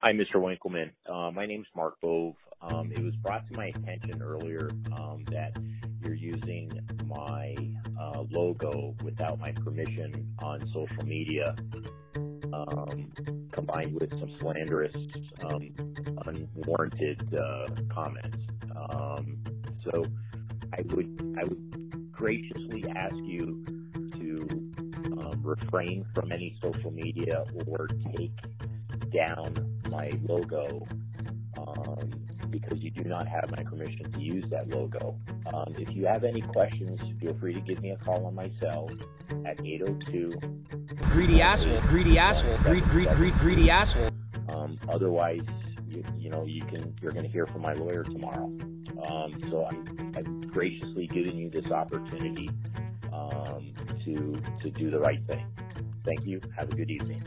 Hi, Mr. Winkelmann. Uh, my name's Mark Bove. Um, it was brought to my attention earlier um, that you're using my uh, logo without my permission on social media, um, combined with some slanderous, um, unwarranted uh, comments. Um, so I would I would graciously ask you to um, refrain from any social media or take down my logo um, because you do not have my permission to use that logo. Um, if you have any questions, feel free to give me a call on my cell at 802. Greedy asshole, greedy asshole, greed, greed, greed, greedy asshole. Um, otherwise, you, you know, you can you're going to hear from my lawyer tomorrow. Um, so I'm, I'm graciously giving you this opportunity um, to to do the right thing. Thank you. Have a good evening.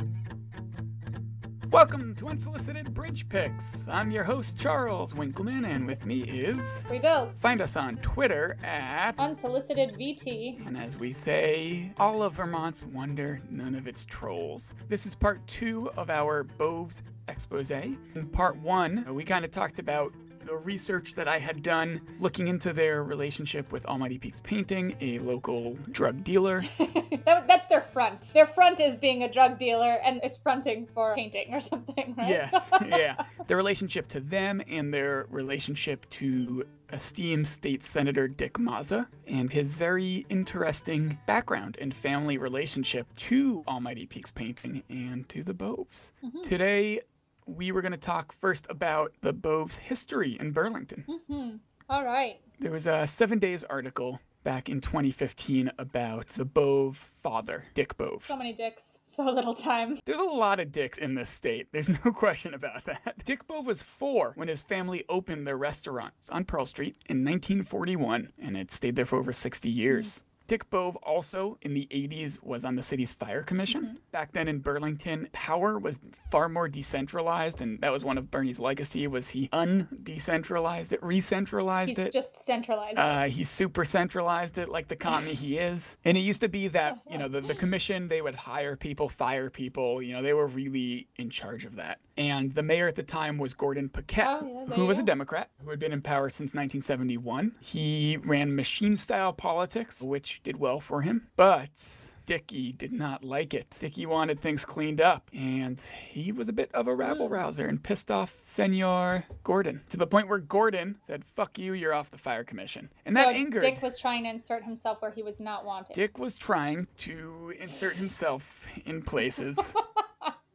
Welcome to Unsolicited Bridge Picks. I'm your host, Charles Winkleman, and with me is. Free Bills. Find us on Twitter at. Unsolicited VT. And as we say, all of Vermont's wonder, none of its trolls. This is part two of our Boves expose. In part one, we kind of talked about the research that I had done looking into their relationship with Almighty Peaks Painting, a local drug dealer. that, that's their front. Their front is being a drug dealer, and it's fronting for painting or something, right? Yes, yeah. Their relationship to them and their relationship to esteemed state senator Dick Mazza and his very interesting background and family relationship to Almighty Peaks Painting and to the Boves. Mm-hmm. Today, we were going to talk first about the Bove's history in Burlington. Mm-hmm. All right. There was a Seven Days article back in 2015 about the Bove's father, Dick Bove. So many dicks, so little time. There's a lot of dicks in this state. There's no question about that. Dick Bove was four when his family opened their restaurant on Pearl Street in 1941, and it stayed there for over 60 years. Mm. Dick Bove also in the 80s was on the city's fire commission. Mm-hmm. Back then in Burlington, power was far more decentralized and that was one of Bernie's legacy was he undecentralized it, re-centralized he it. just centralized uh, He super centralized it like the commie he is. And it used to be that, you know, the, the commission, they would hire people, fire people, you know, they were really in charge of that. And the mayor at the time was Gordon Paquette, oh, yeah, who was go. a Democrat, who had been in power since 1971. He ran machine style politics, which did well for him. But Dicky did not like it. Dicky wanted things cleaned up, and he was a bit of a rabble hmm. rouser and pissed off Senor Gordon to the point where Gordon said, "Fuck you, you're off the fire commission." And so that angered. Dick was trying to insert himself where he was not wanted. Dick was trying to insert himself in places.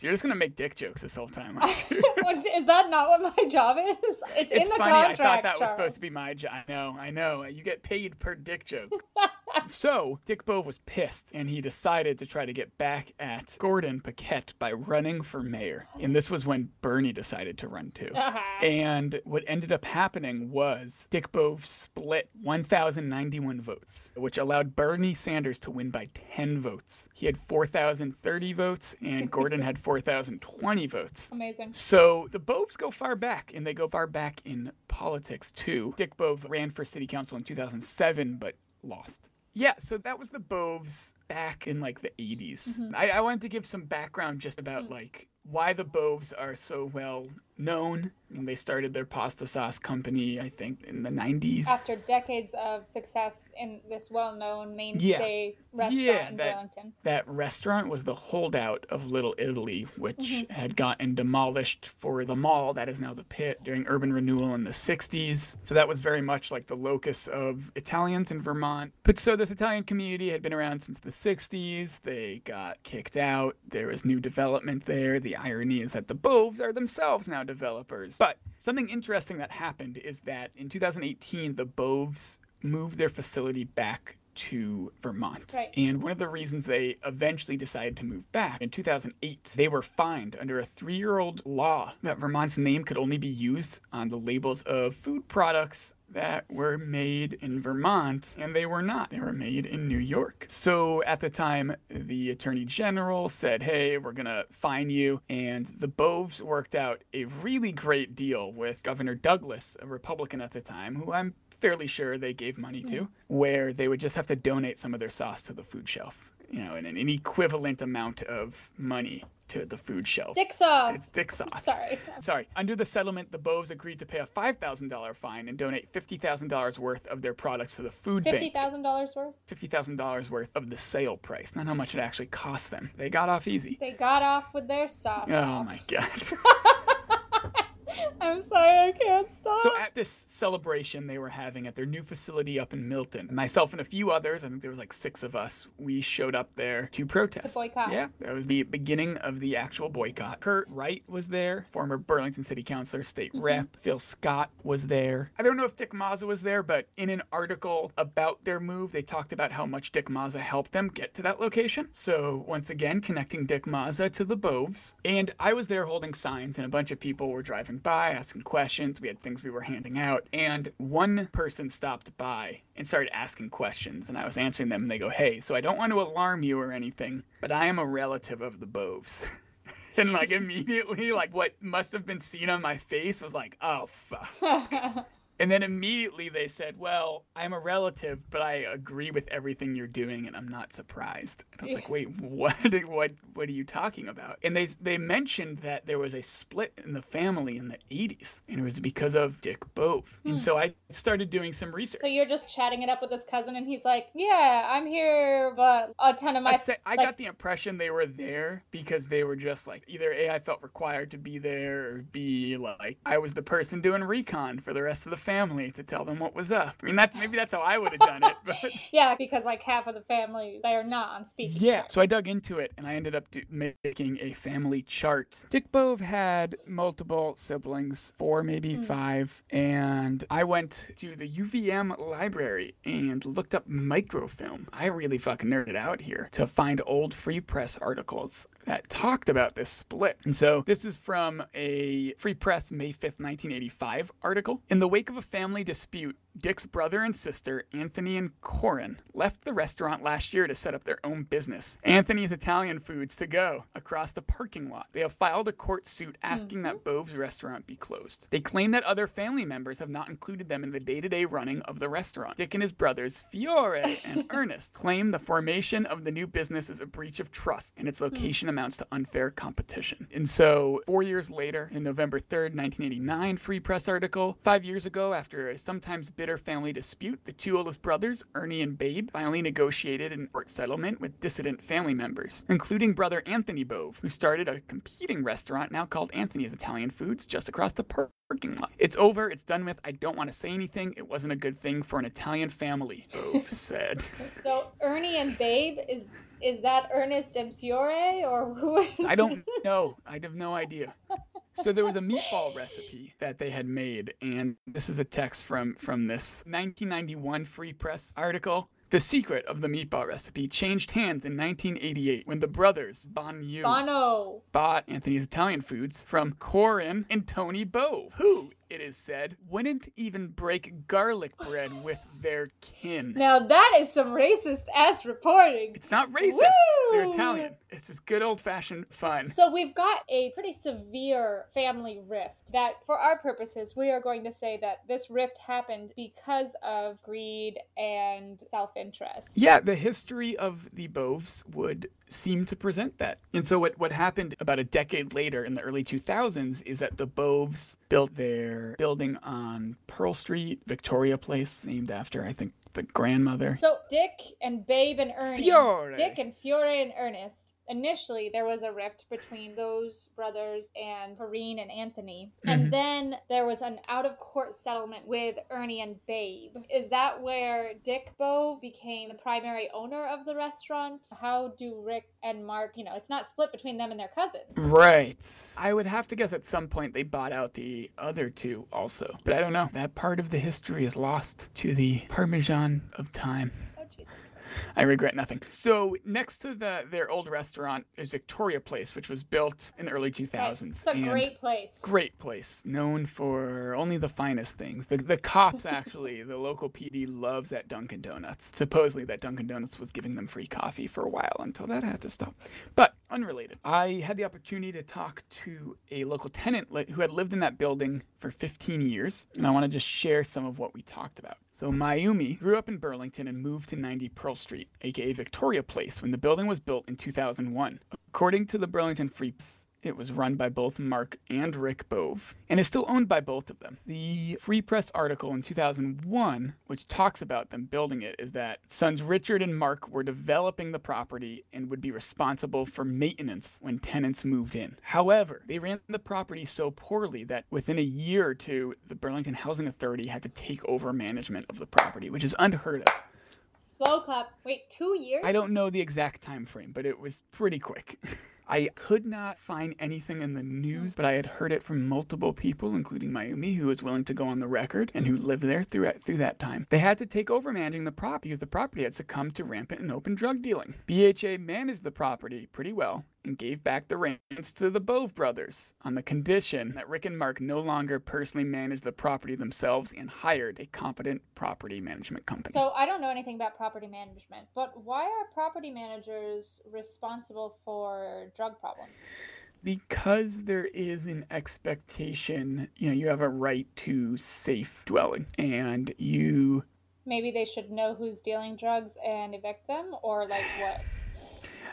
You're just gonna make dick jokes this whole time. is that not what my job is? It's, it's in the funny. contract. I thought that Charles. was supposed to be my job. I know, I know. You get paid per dick joke. so Dick Bove was pissed, and he decided to try to get back at Gordon Paquette by running for mayor. And this was when Bernie decided to run too. Uh-huh. And what ended up happening was Dick Bove split 1,091 votes, which allowed Bernie Sanders to win by 10 votes. He had 4,030 votes, and Gordon had 4,020 votes. Amazing. So the Boves go far back, and they go far back in politics too. Dick Bove ran for city council in 2007, but lost. Yeah, so that was the Boves back in like the 80s. Mm-hmm. I, I, wanted to give some background just about mm-hmm. like why the Boves are so well known. And they started their pasta sauce company, I think, in the 90s. After decades of success in this well known mainstay yeah. restaurant yeah, in that, Burlington. That restaurant was the holdout of Little Italy, which mm-hmm. had gotten demolished for the mall that is now the pit during urban renewal in the 60s. So that was very much like the locus of Italians in Vermont. But so this Italian community had been around since the 60s. They got kicked out. There was new development there. The irony is that the Boves are themselves now developers. But something interesting that happened is that in 2018, the Boves moved their facility back to Vermont. Right. And one of the reasons they eventually decided to move back in 2008, they were fined under a three year old law that Vermont's name could only be used on the labels of food products that were made in Vermont, and they were not. They were made in New York. So at the time, the Attorney General said, hey, we're going to fine you. And the Boves worked out a really great deal with Governor Douglas, a Republican at the time, who I'm fairly sure they gave money to, where they would just have to donate some of their sauce to the food shelf, you know, in an equivalent amount of money. to the food shelf. Dick sauce. It's dick sauce. Sorry. Sorry. Under the settlement, the Boves agreed to pay a $5,000 fine and donate $50,000 worth of their products to the food Fifty bank. thousand dollars worth. $50,000 worth of the sale price, not how much it actually cost them. They got off easy. They got off with their sauce. Oh off. my god. I'm sorry, I can't stop. So at this celebration they were having at their new facility up in Milton, myself and a few others, I think there was like six of us, we showed up there to protest. To boycott. Yeah, that was the beginning of the actual boycott. Kurt Wright was there, former Burlington City Councilor, state Mm-hmm. rep. Phil Scott was there. I don't know if Dick Mazza was there, but in an article about their move, they talked about how much Dick Mazza helped them get to that location. So once again, connecting Dick Mazza to the Boves. And I was there holding signs, and a bunch of people were driving by, asking questions. We had things we were handing out. And one person stopped by and started asking questions, and I was answering them, and they go, Hey, so I don't want to alarm you or anything, but I am a relative of the Boves. and like immediately, like what must have been seen on my face was like, Oh, fuck. And then immediately they said, "Well, I'm a relative, but I agree with everything you're doing, and I'm not surprised." And I was like, "Wait, what? What? What are you talking about?" And they they mentioned that there was a split in the family in the '80s, and it was because of Dick Bove. And so hmm. I started doing some research. So you're just chatting it up with this cousin, and he's like, "Yeah, I'm here, but a ton of my I, say, I like- got the impression they were there because they were just like either a I felt required to be there or b like I was the person doing recon for the rest of the family to tell them what was up. I mean that's maybe that's how I would have done it, but yeah, because like half of the family they are not on speaking. yeah. So I dug into it and I ended up do- making a family chart. Dick Bove had multiple siblings, four maybe mm. five, and I went to the UVM library and looked up microfilm. I really fucking nerded out here to find old Free Press articles that talked about this split. And so this is from a Free Press May 5th, 1985 article. In the wake of a family dispute, Dick's brother and sister, Anthony and Corin, left the restaurant last year to set up their own business, Anthony's Italian Foods to go, across the parking lot. They have filed a court suit asking that mm-hmm. Bove's restaurant be closed. They claim that other family members have not included them in the day to day running of the restaurant. Dick and his brothers, Fiore and Ernest, claim the formation of the new business is a breach of trust and its location amounts to unfair competition. And so, four years later, in November 3rd, 1989, Free Press article, five years ago, after a sometimes bitter family dispute, the two oldest brothers, Ernie and Babe, finally negotiated an court settlement with dissident family members, including brother Anthony Bove, who started a competing restaurant now called Anthony's Italian Foods just across the park parking lot. It's over. It's done with. I don't want to say anything. It wasn't a good thing for an Italian family, Bove said. So Ernie and Babe is is that Ernest and Fiore or who? Is I don't know. I have no idea. So there was a meatball recipe that they had made, and this is a text from from this 1991 Free Press article. The secret of the meatball recipe changed hands in 1988 when the brothers Bonnieu Bono. bought Anthony's Italian Foods from Corin and Tony Bove, who, it is said, wouldn't even break garlic bread with their kin. Now that is some racist ass reporting. It's not racist. They're Italian. It's just good old fashioned fun. So we've got a pretty severe family rift that for our purposes we are going to say that this rift happened because of greed and self-interest. Yeah, the history of the Boves would seem to present that. And so what, what happened about a decade later in the early 2000s is that the Boves built their building on Pearl Street, Victoria Place, named after, I think, the grandmother. So Dick and Babe and Ernie, Fiore. Dick and Fiore and Ernest. Initially, there was a rift between those brothers and Corrine and Anthony, and mm-hmm. then there was an out-of-court settlement with Ernie and Babe. Is that where Dick Bove became the primary owner of the restaurant? How do Rick and Mark? You know, it's not split between them and their cousins. Right. I would have to guess at some point they bought out the other two also. But I don't know. That part of the history is lost to the Parmesan of time. Jesus Christ! I regret nothing. So next to the their old restaurant is Victoria Place, which was built in the early 2000s. It's a and great place. Great place, known for only the finest things. The the cops actually, the local PD loves that Dunkin' Donuts. Supposedly that Dunkin' Donuts was giving them free coffee for a while until that had to stop. But unrelated. I had the opportunity to talk to a local tenant who had lived in that building for 15 years, and I want to just share some of what we talked about. So, Mayumi grew up in Burlington and moved to 90 Pearl Street, aka Victoria Place, when the building was built in 2001. According to the Burlington Free it was run by both Mark and Rick Bove, and is still owned by both of them. The Free Press article in 2001, which talks about them building it, is that sons Richard and Mark were developing the property and would be responsible for maintenance when tenants moved in. However, they ran the property so poorly that within a year or two, the Burlington Housing Authority had to take over management of the property, which is unheard of. Slow clap. Wait, two years? I don't know the exact time frame, but it was pretty quick. I could not find anything in the news, but I had heard it from multiple people, including Mayumi, who was willing to go on the record and who lived there through, through that time. They had to take over managing the property because the property had succumbed to rampant and open drug dealing. BHA managed the property pretty well, and gave back the reins to the Bove brothers on the condition that Rick and Mark no longer personally managed the property themselves and hired a competent property management company. So I don't know anything about property management, but why are property managers responsible for drug problems? because there is an expectation, you know, you have a right to safe dwelling and you maybe they should know who's dealing drugs and evict them or like what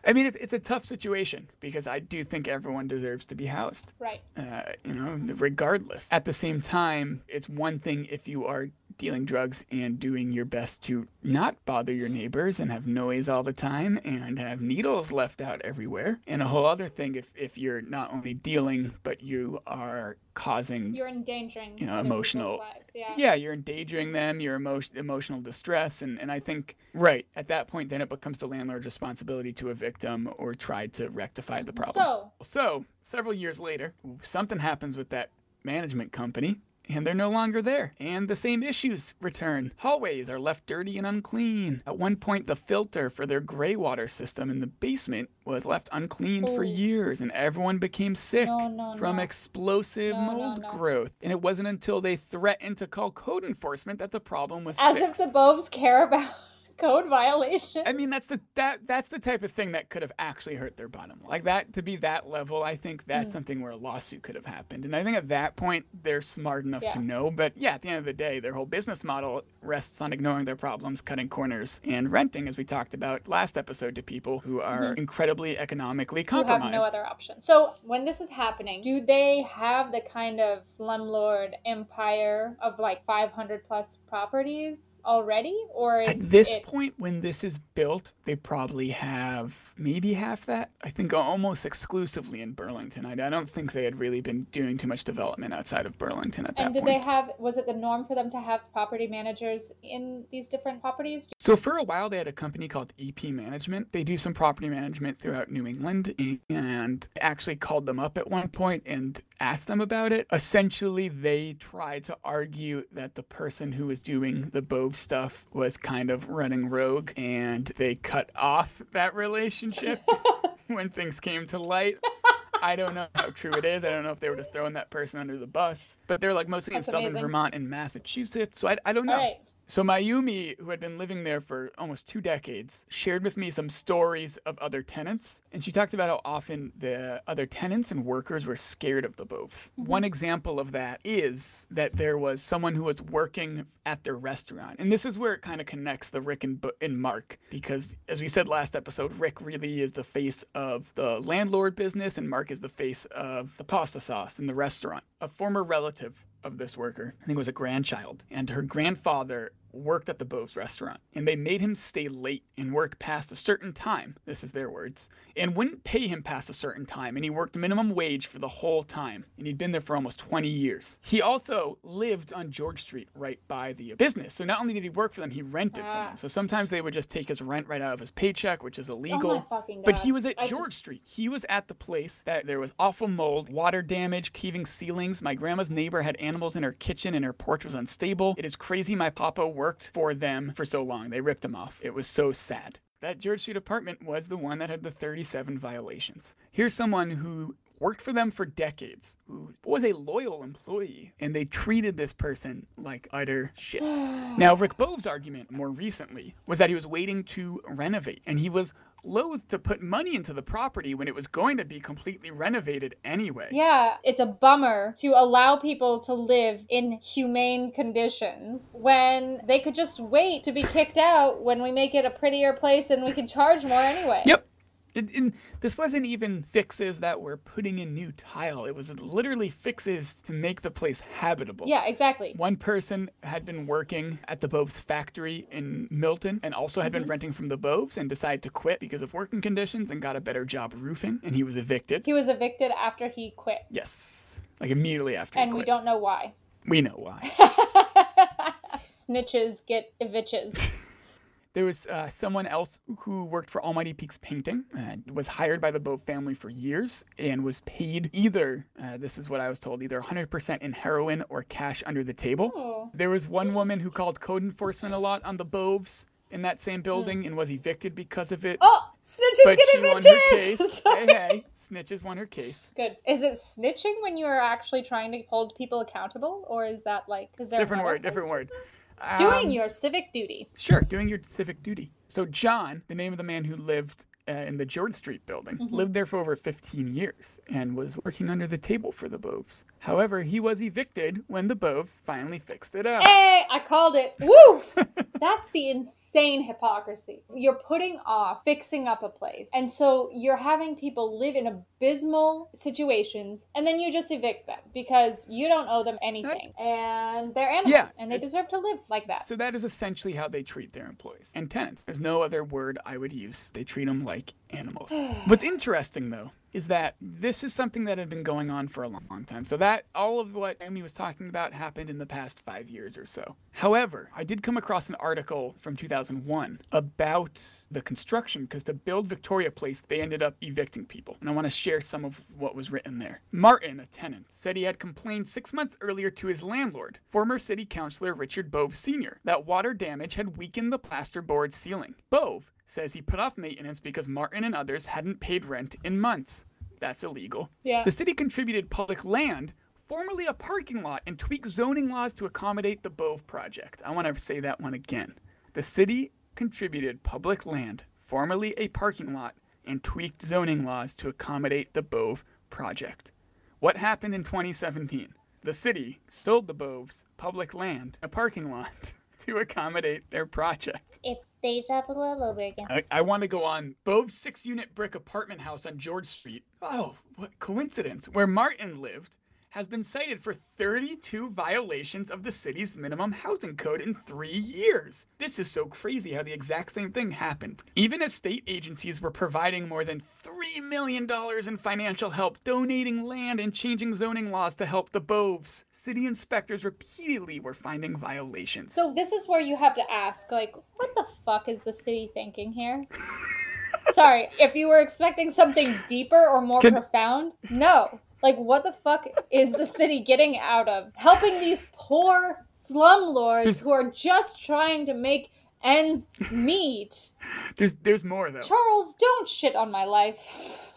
I mean, it's, it's a tough situation because I do think everyone deserves to be housed. Right. Uh, you know, regardless. At the same time, it's one thing if you are dealing drugs and doing your best to not bother your neighbors and have noise all the time and have needles left out everywhere. And a whole other thing if, if you're not only dealing, but you are causing you're endangering you know emotional lives. Yeah. yeah you're endangering them your emotion emotional distress and and i think right at that point then it becomes the landlord's responsibility to a victim or try to rectify the problem so so several years later something happens with that management company and they're no longer there. And the same issues return. Hallways are left dirty and unclean. At one point, the filter for their gray water system in the basement was left unclean for oh. years, and everyone became sick no, no, from no. explosive mold growth. And it wasn't until they threatened to call code enforcement that the problem was As fixed. if the Boves care about code violation. I mean, that's the that that's the type of thing that could have actually hurt their bottom line. Like that to be that level, I think that's mm. something where a lawsuit could have happened. And I think at that point they're smart enough yeah. to know. But yeah, at the end of the day, their whole business model rests on ignoring their problems, cutting corners, and renting, as we talked about last episode, to people who are mm-hmm. incredibly economically compromised. Who have no other option. So when this is happening, do they have the kind of slumlord empire of like 500 plus properties already, or at this it... point when this is built, they probably have maybe half that. I think almost exclusively in Burlington. I, I don't think they had really been doing too much development outside of Burlington at that point. and did point. they have? Was it the norm for them to have property managers in these different properties? So for a while, they had a company called EP Management. They do some property management throughout New England, and actually called them up at one point and asked them about it. Essentially, they tried to argue that the person who was doing the Bove stuff was kind of running rogue, and they cut off that relationship when things came to light. I don't know how true it is. I don't know if they were just throwing that person under the bus. But they're like mostly That's in southern amazing. Vermont and Massachusetts. So I, I don't know. All right. So Mayumi, who had been living there for almost two decades, shared with me some stories of other tenants, and she talked about how often the other tenants and workers were scared of the Boves. Mm-hmm. One example of that is that there was someone who was working at their restaurant, and this is where it kind of connects the Rick and, and Mark, because as we said last episode, Rick really is the face of the landlord business, and Mark is the face of the pasta sauce in the restaurant. A former relative of this worker, I think it was a grandchild, and her grandfather worked at the Bove's restaurant, and they made him stay late and work past a certain time. This is their words, and wouldn't pay him past a certain time, and he worked minimum wage for the whole time, and he'd been there for almost 20 years. He also lived on George Street, right by the business. So not only did he work for them, he rented ah. from them. So sometimes they would just take his rent right out of his paycheck, which is illegal. Oh but he was at I George just... Street. He was at the place that there was awful mold, water damage, caving ceilings. My grandma's neighbor had animals in her kitchen, and her porch was unstable. It is crazy. My papa worked for them for so long. They ripped him off. It was so sad. That George Street apartment was the one that had the 37 violations. Here's someone who worked for them for decades, who was a loyal employee, and they treated this person like utter shit. now, Rick Bove's argument more recently was that he was waiting to renovate, and he was loath to put money into the property when it was going to be completely renovated anyway. Yeah, it's a bummer to allow people to live in humane conditions when they could just wait to be kicked out when we make it a prettier place and we can charge more anyway. Yep. It, this wasn't even fixes that were putting in new tile. It was literally fixes to make the place habitable. Yeah, exactly. One person had been working at the Boves factory in Milton and also had been mm-hmm. renting from the Boves and decided to quit because of working conditions and got a better job roofing and he was evicted. He was evicted after he quit. Yes. Like immediately after he And we don't know why. We know why. Snitches get evitches. There was uh, someone else who worked for Almighty Peaks Painting, uh, was hired by the Bove family for years, and was paid either, uh, this is what I was told, either 100% in heroin or cash under the table. Oh. There was one woman who called code enforcement a lot on the Boves in that same building and was evicted because of it. Oh, snitches but get she won her case. evitches! hey, hey, snitches won her case. Good. Is it snitching when you are actually trying to hold people accountable, or is that like is there a Different word, different word. Doing Um, your civic duty. Sure, doing your civic duty. So John, the name of the man who lived uh, in the George Street building, Mm-hmm. lived there for over 15 years and was working under the table for the Boves. However, he was evicted when the Boves finally fixed it up. Hey, I called it. Woo! That's the insane hypocrisy. You're putting off fixing up a place. And so you're having people live in abysmal situations and then you just evict them because you don't owe them anything. And they're animals and they deserve to live like that. So that is essentially how they treat their employees and tenants. There's no other word I would use. They treat them like animals. What's interesting though is that this is something that had been going on for a long, long time. So that all of what Amy was talking about happened in the past 5 years or so. However, I did come across an article from 2001 about the construction because to build Victoria Place, they ended up evicting people. And I want to share some of what was written there. Martin, a tenant, said he had complained 6 months earlier to his landlord, former city councilor Richard Bove Sr., that water damage had weakened the plasterboard ceiling. Bove says he put off maintenance because Martin and others hadn't paid rent in months. That's illegal. Yeah. The city contributed public land, formerly a parking lot, and tweaked zoning laws to accommodate the Bove project. I want to say that one again. The city contributed public land, formerly a parking lot, and tweaked zoning laws to accommodate the Bove project. What happened in 2017? The city sold the Boves public land, a parking lot, to accommodate their project. It's deja vu all over again. I, I want to go on Bove's six unit brick apartment house on George Street. Oh, what coincidence. Where Martin lived has been cited for 32 violations of the city's minimum housing code in three years. This is so crazy how the exact same thing happened. Even as state agencies were providing more than $3 million in financial help, donating land, and changing zoning laws to help the Boves, city inspectors repeatedly were finding violations. So this is where you have to ask, like, what the fuck is the city thinking here? Sorry, if you were expecting something deeper or more Can- profound, no. Like, what the fuck is the city getting out of helping these poor slumlords There's- who are just trying to make ends meet? there's, there's more though. Charles, don't shit on my life.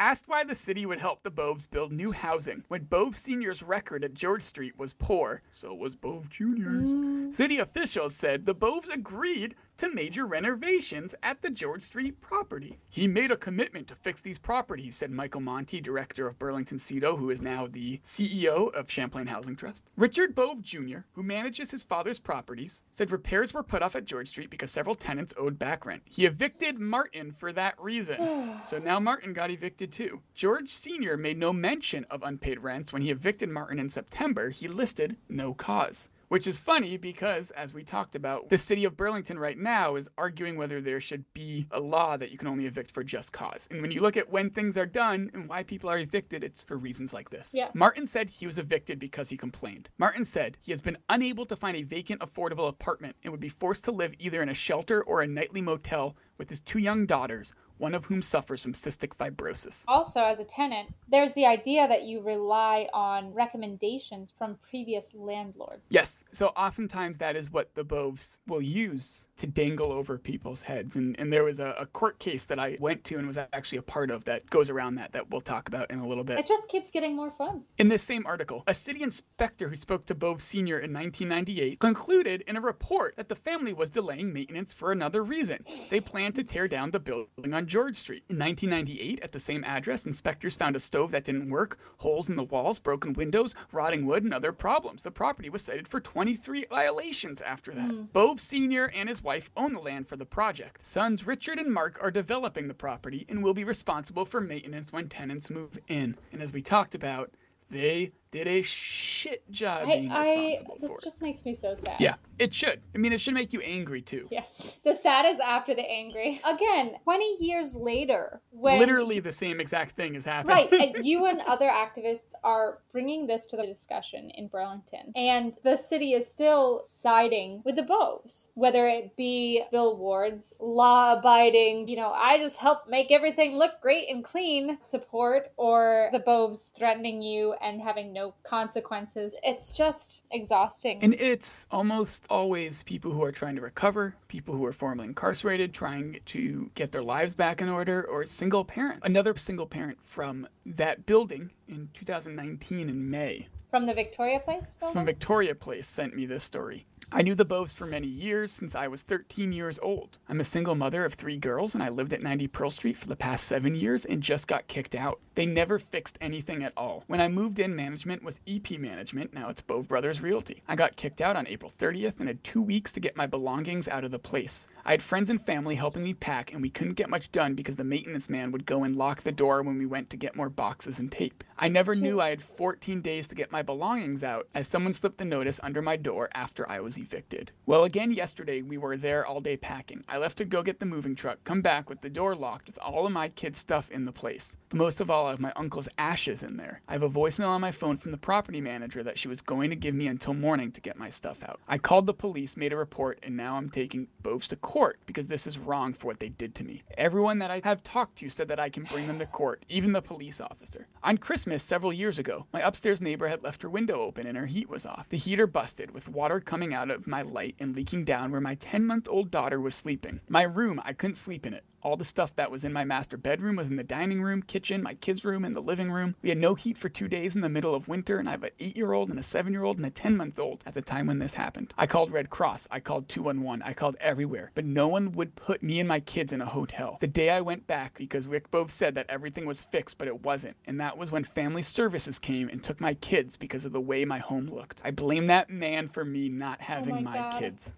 asked why the city would help the Boves build new housing when Bove Sr.'s record at George Street was poor. So was Bove Jr.'s. Mm. City officials said the Boves agreed to major renovations at the George Street property. He made a commitment to fix these properties, said Michael Monte, director of Burlington Cedo, who is now the CEO of Champlain Housing Trust. Richard Bove Jr., who manages his father's properties, said repairs were put off at George Street because several tenants owed back rent. He evicted Martin for that reason. so now Martin got evicted too. George Sr. made no mention of unpaid rents when he evicted Martin in September. He listed no cause. Which is funny because, as we talked about, the city of Burlington right now is arguing whether there should be a law that you can only evict for just cause. And when you look at when things are done and why people are evicted, it's for reasons like this. Yeah. Martin said he was evicted because he complained. Martin said he has been unable to find a vacant, affordable apartment and would be forced to live either in a shelter or a nightly motel with his two young daughters, one of whom suffers from cystic fibrosis. Also, as a tenant, there's the idea that you rely on recommendations from previous landlords. Yes, so oftentimes that is what the Boves will use to dangle over people's heads. And, and there was a, a court case that I went to and was actually a part of that goes around that, that we'll talk about in a little bit. It just keeps getting more fun. In this same article, a city inspector who spoke to Bove Sr. in 1998 concluded in a report that the family was delaying maintenance for another reason. They planned to tear down the building on George Street. In 1998, at the same address, inspectors found a stove that didn't work, holes in the walls, broken windows, rotting wood, and other problems. The property was cited for 23 violations after that. Hmm. Bove Sr. and his wife own the land for the project. Sons Richard and Mark are developing the property and will be responsible for maintenance when tenants move in. And as we talked about, they did a shit job I, being I this for it. just makes me so sad. Yeah, it should. I mean, it should make you angry too. Yes. The sad is after the angry. Again, 20 years later, when Literally the same exact thing is happening. Right, and you and other activists are bringing this to the discussion in Burlington, and the city is still siding with the Boves, whether it be Bill Ward's law-abiding, you know, I just help make everything look great and clean support, or the Boves threatening you and having no consequences. It's just exhausting. And it's almost always people who are trying to recover, people who are formerly incarcerated, trying to get their lives back in order, or single parents. Another single parent from that building in 2019 in May From the Victoria Place? from? Victoria Place sent me this story. I knew the Boves for many years since I was 13 years old. I'm a single mother of three girls and I lived at 90 Pearl Street for the past seven years and just got kicked out. They never fixed anything at all. When I moved in, management was EP Management, now it's Bove Brothers Realty. I got kicked out on April 30th and had two weeks to get my belongings out of the place. I had friends and family helping me pack and we couldn't get much done because the maintenance man would go and lock the door when we went to get more boxes and tape. I never knew I had 14 days to get my belongings out as someone slipped a notice under my door after I was evicted. Well, again yesterday we were there all day packing. I left to go get the moving truck, come back with the door locked with all of my kids' stuff in the place. But most of all, I have my uncle's ashes in there. I have a voicemail on my phone from the property manager that she was going to give me until morning to get my stuff out. I called the police, made a report, and now I'm taking Boves to court because this is wrong for what they did to me. Everyone that I have talked to said that I can bring them to court, even the police officer. On Christmas several years ago, my upstairs neighbor had left her window open and her heat was off. The heater busted, with water coming out of my light and leaking down where my 10 month old daughter was sleeping. My room, I couldn't sleep in it. All the stuff that was in my master bedroom was in the dining room, kitchen, my kids' room, and the living room. We had no heat for two days in the middle of winter, and I have an eight year old and a seven year old and a 10 month old at the time when this happened. I called Red Cross, I called 211, I called everywhere, but no one would put me and my kids in a hotel. The day I went back, because Rick Bove said that everything was fixed, but it wasn't, and that was when family services came and took my kids because of the way my home looked. I blame that man for me not oh having my my, kids.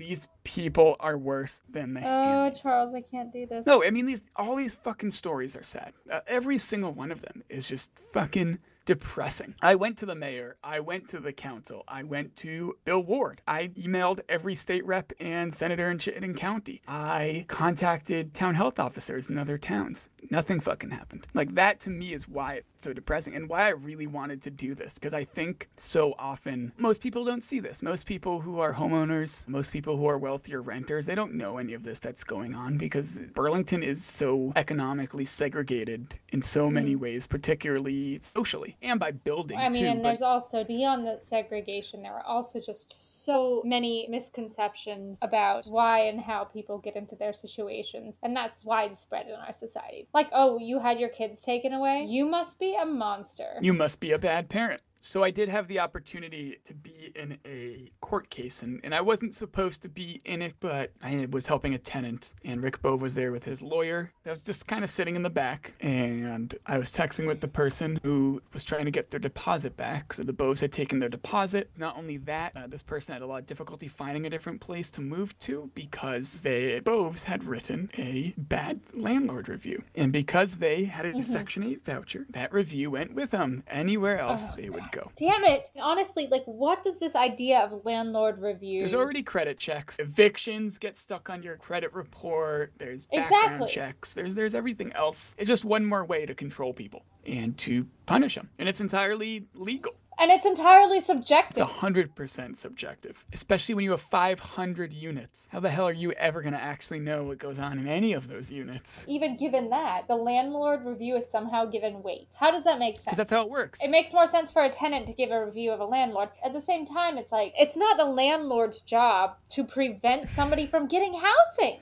These people are worse than the Oh. Charles, I can't do this. No, I mean these all these fucking stories are sad. Uh, every single one of them is just fucking depressing. I went to the mayor, I went to the council, I went to Bill Ward. I emailed every state rep and senator in Chittenden County. I contacted town health officers in other towns. Nothing fucking happened. Like that to me is why it's so depressing and why I really wanted to do this because I think so often most people don't see this. Most people who are homeowners, most people who are wealthier renters, they don't know any of this that's going on because Burlington is so economically segregated in so many mm. ways, particularly socially and by building I mean, too. and but- there's also beyond the segregation, there are also just so many misconceptions about why and how people get into their situations, and that's widespread in our society. Like, oh, you had your kids taken away? You must be a monster. you must be a bad parent. So I did have the opportunity to be in a court case, and, and I wasn't supposed to be in it, but I was helping a tenant, and Rick Bove was there with his lawyer. I was just kind of sitting in the back, and I was texting with the person who was trying to get their deposit back. So the Boves had taken their deposit. Not only that, uh, this person had a lot of difficulty finding a different place to move to because the Boves had written a bad landlord review, and because they had a Section 8 voucher, that review went with them. Anywhere else, they would go. Damn it. Honestly, like, what does this idea of landlord reviews? There's already credit checks. Evictions get stuck on your credit report. There's background Exactly. checks. There's there's everything else. It's just one more way to control people and to punish them. And it's entirely legal. And it's entirely subjective. It's subjective. 100% subjective, especially when you have 500 units. How the hell are you ever going to actually know what goes on in any of those units? Even given that, the landlord review is somehow given weight. How does that make sense? Because that's how it works. It makes more sense for a tenant to give a review of a landlord. At the same time, it's like it's not the landlord's job to prevent somebody from getting housing.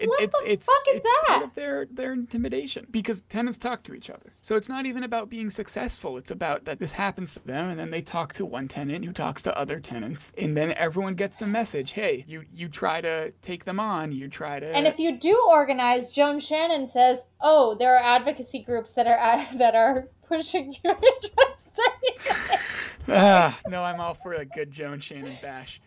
It- what it's the it's fuck is it's part that? of their their intimidation because tenants talk to each other. So it's not even about being successful. It's about that this happens to them, and then they talk to one tenant who talks to other tenants, and then everyone gets the message. Hey, you you try to take them on. You try to. And if you do organize, Joan Shannon says, "Oh, there are advocacy groups that are that are pushing your interests." ah, no, I'm all for a good Joan Shannon bash.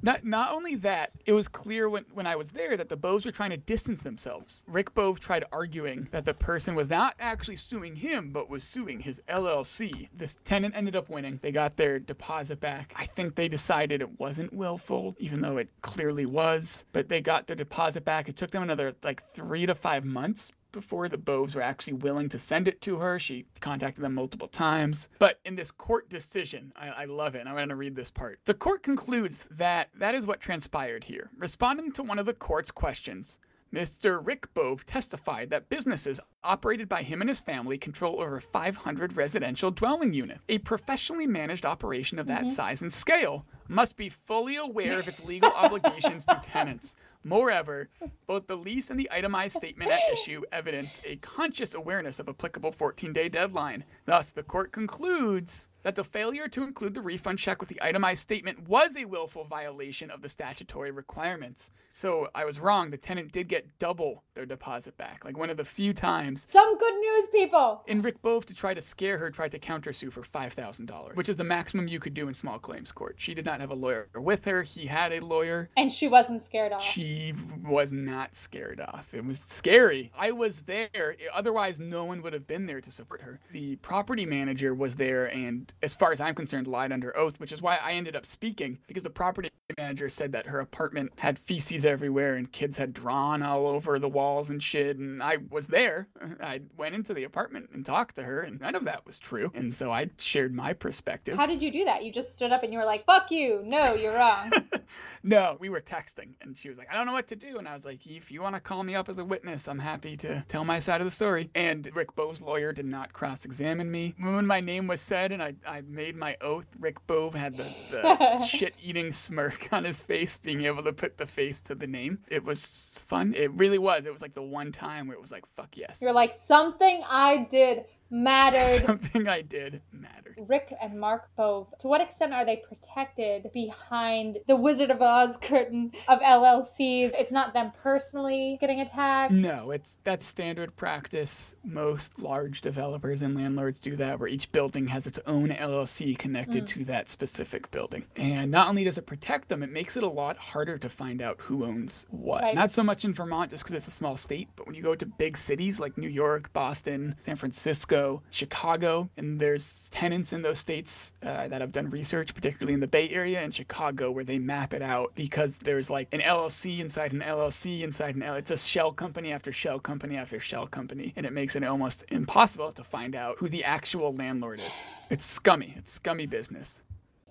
Not not only that, it was clear when, when I was there that the Boves were trying to distance themselves. Rick Bove tried arguing that the person was not actually suing him, but was suing his LLC. This tenant ended up winning. They got their deposit back. I think they decided it wasn't willful, even though it clearly was. But they got their deposit back. It took them another like three to five months before the Boves were actually willing to send it to her. She contacted them multiple times. But in this court decision, I, I love it. and I'm going to read this part. The court concludes that that is what transpired here. Responding to one of the court's questions, Mr. Rick Bove testified that businesses operated by him and his family control over 500 residential dwelling units. A professionally managed operation of that mm-hmm. size and scale must be fully aware of its legal obligations to tenants. Moreover, both the lease and the itemized statement at issue evidence a conscious awareness of applicable 14 day deadline. Thus, the court concludes that the failure to include the refund check with the itemized statement was a willful violation of the statutory requirements. So I was wrong. The tenant did get double their deposit back, like one of the few times. Some good news, people. And Rick Bove, to try to scare her, tried to countersue for $5,000, which is the maximum you could do in small claims court. She did not have a lawyer with her. He had a lawyer. And she wasn't scared off. She was not scared off. It was scary. I was there. Otherwise, no one would have been there to support her. The property manager was there and, as far as I'm concerned, lied under oath, which is why I ended up speaking because the property manager said that her apartment had feces everywhere and kids had drawn all over the walls and shit. And I was there. I went into the apartment and talked to her, and none of that was true. And so I shared my perspective. How did you do that? You just stood up and you were like, "Fuck you! No, you're wrong." No, we were texting, and she was like, I don't know what to do. And I was like, if you want to call me up as a witness, I'm happy to tell my side of the story. And Rick Bove's lawyer did not cross examine me. When my name was said and I, I made my oath, Rick Bove had the, the shit eating smirk on his face, being able to put the face to the name. It was fun. It really was. It was like the one time where it was like, fuck yes. You're like, "Something I did mattered." Something I did mattered. Rick and Mark Bove, to what extent are they protected behind the Wizard of Oz curtain of LLCs? It's not them personally getting attacked. No, it's that's standard practice. Most large developers and landlords do that, where each building has its own LLC connected Mm. to that specific building. And not only does it protect them, it makes it a lot harder to find out who owns what. Right. Not so much in Vermont, just because it's a small state, but when you go to big cities like New York, Boston, San Francisco, Chicago, and there's tenants in those states uh, that have done research, particularly in the Bay Area and Chicago, where they map it out because there's like an LLC inside an LLC inside an L. It's a shell company after shell company after shell company, and it makes it almost impossible to find out who the actual landlord is. It's scummy. It's scummy business.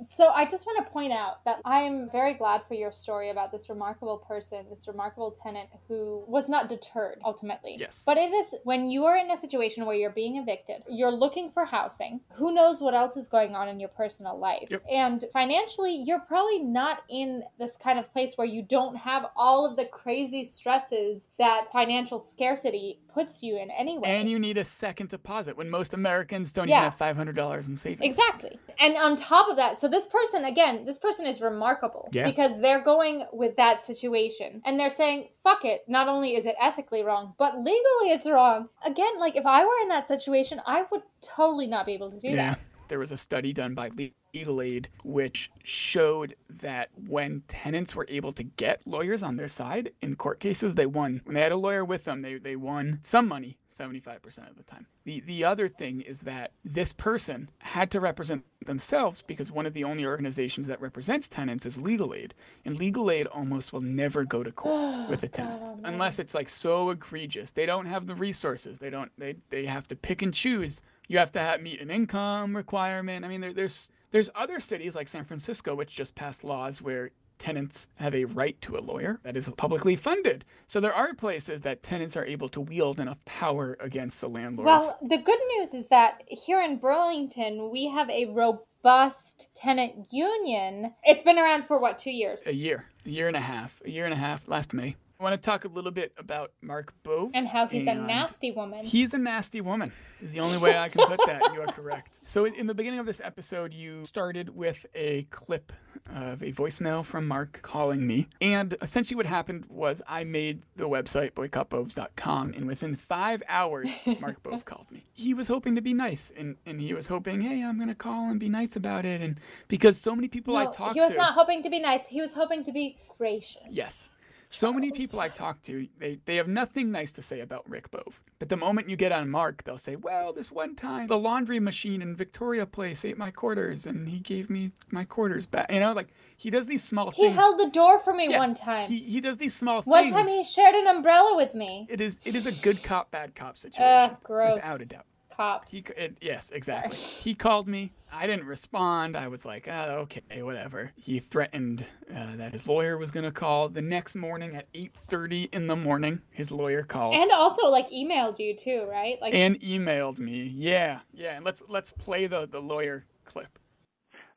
So I just want to point out that I am very glad for your story about this remarkable person, this remarkable tenant who was not deterred ultimately. Yes. But it is when you are in a situation where you're being evicted, you're looking for housing. Who knows what else is going on in your personal life? Yep. And financially, you're probably not in this kind of place where you don't have all of the crazy stresses that financial scarcity puts you in anyway. And you need a second deposit when most Americans don't Yeah. even have $500 in savings. Exactly. And on top of that, so this person, again, this person is remarkable Yeah. because they're going with that situation and they're saying, fuck it. Not only is it ethically wrong, but legally it's wrong. Again, like if I were in that situation, I would totally not be able to do Yeah. that. There was a study done by Legal Aid which showed that when tenants were able to get lawyers on their side in court cases, they won. When they had a lawyer with them, they, they won some money. 75% of the time. The the other thing is that this person had to represent themselves because one of the only organizations that represents tenants is Legal Aid. And Legal Aid almost will never go to court with a tenant oh, unless it's like so egregious. They don't have the resources. They don't they they have to pick and choose. You have to have, meet an income requirement. I mean there, there's There's other cities like San Francisco which just passed laws where tenants have a right to a lawyer that is publicly funded. So there are places that tenants are able to wield enough power against the landlords. Well, the good news is that here in Burlington, we have a robust tenant union. It's been around for what, two years? a year, a year and a half, a year and a half last May. I want to talk a little bit about Mark Bove. And how he's a nasty woman. He's a nasty woman. Is the only way I can put that. You are correct. So in- the beginning of this episode, you started with a clip of a voicemail from Mark calling me, and essentially what happened was I made the website boycottboves.com, and within five hours, Mark Bove called me. He was hoping to be nice, and and he was hoping, hey, I'm gonna call and be nice about it, and because so many people I talked to. he was to, not hoping to be nice. He was hoping to be gracious. Yes. So many people I talk to, they, they have nothing nice to say about Rick Bove. But the moment you get on Mark, they'll say, well, this one time the laundry machine in Victoria Place ate my quarters and he gave me my quarters back. You know, like he does these small He things. He held the door for me Yeah, one time. He, he does these small one things. One time he shared an umbrella with me. it is it is a good cop, bad cop situation. Ugh, gross. Without a doubt. Cops. He, it, yes, exactly. He called me. I didn't respond. I was like, oh, okay, whatever. He threatened uh, that his lawyer was going to call the next morning at 8:30 in the morning. His lawyer calls and also like emailed you too, right? Like and emailed me. Yeah, yeah. And let's let's play the the lawyer clip.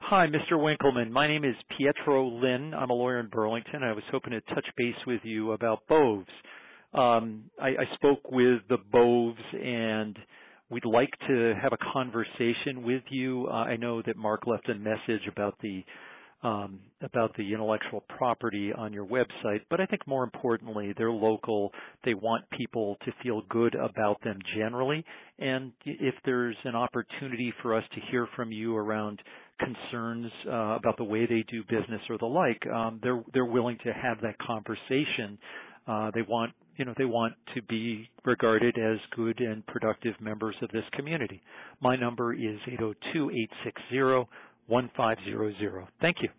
Hi, Mr. Winkleman. My name is Pietro Lynn. I'm a lawyer in Burlington. I was hoping to touch base with you about Boves. Um, I, I spoke with the Boves and we'd like to have a conversation with you. Uh, I know that Mark left a message about the um, about the intellectual property on your website, but I think more importantly, they're local. They want people to feel good about them generally, and if there's an opportunity for us to hear from you around concerns uh, about the way they do business or the like, um, they're they're willing to have that conversation. Uh, they want you know they want to be regarded as good and productive members of this community. My number is 802-860-1500. Thank you.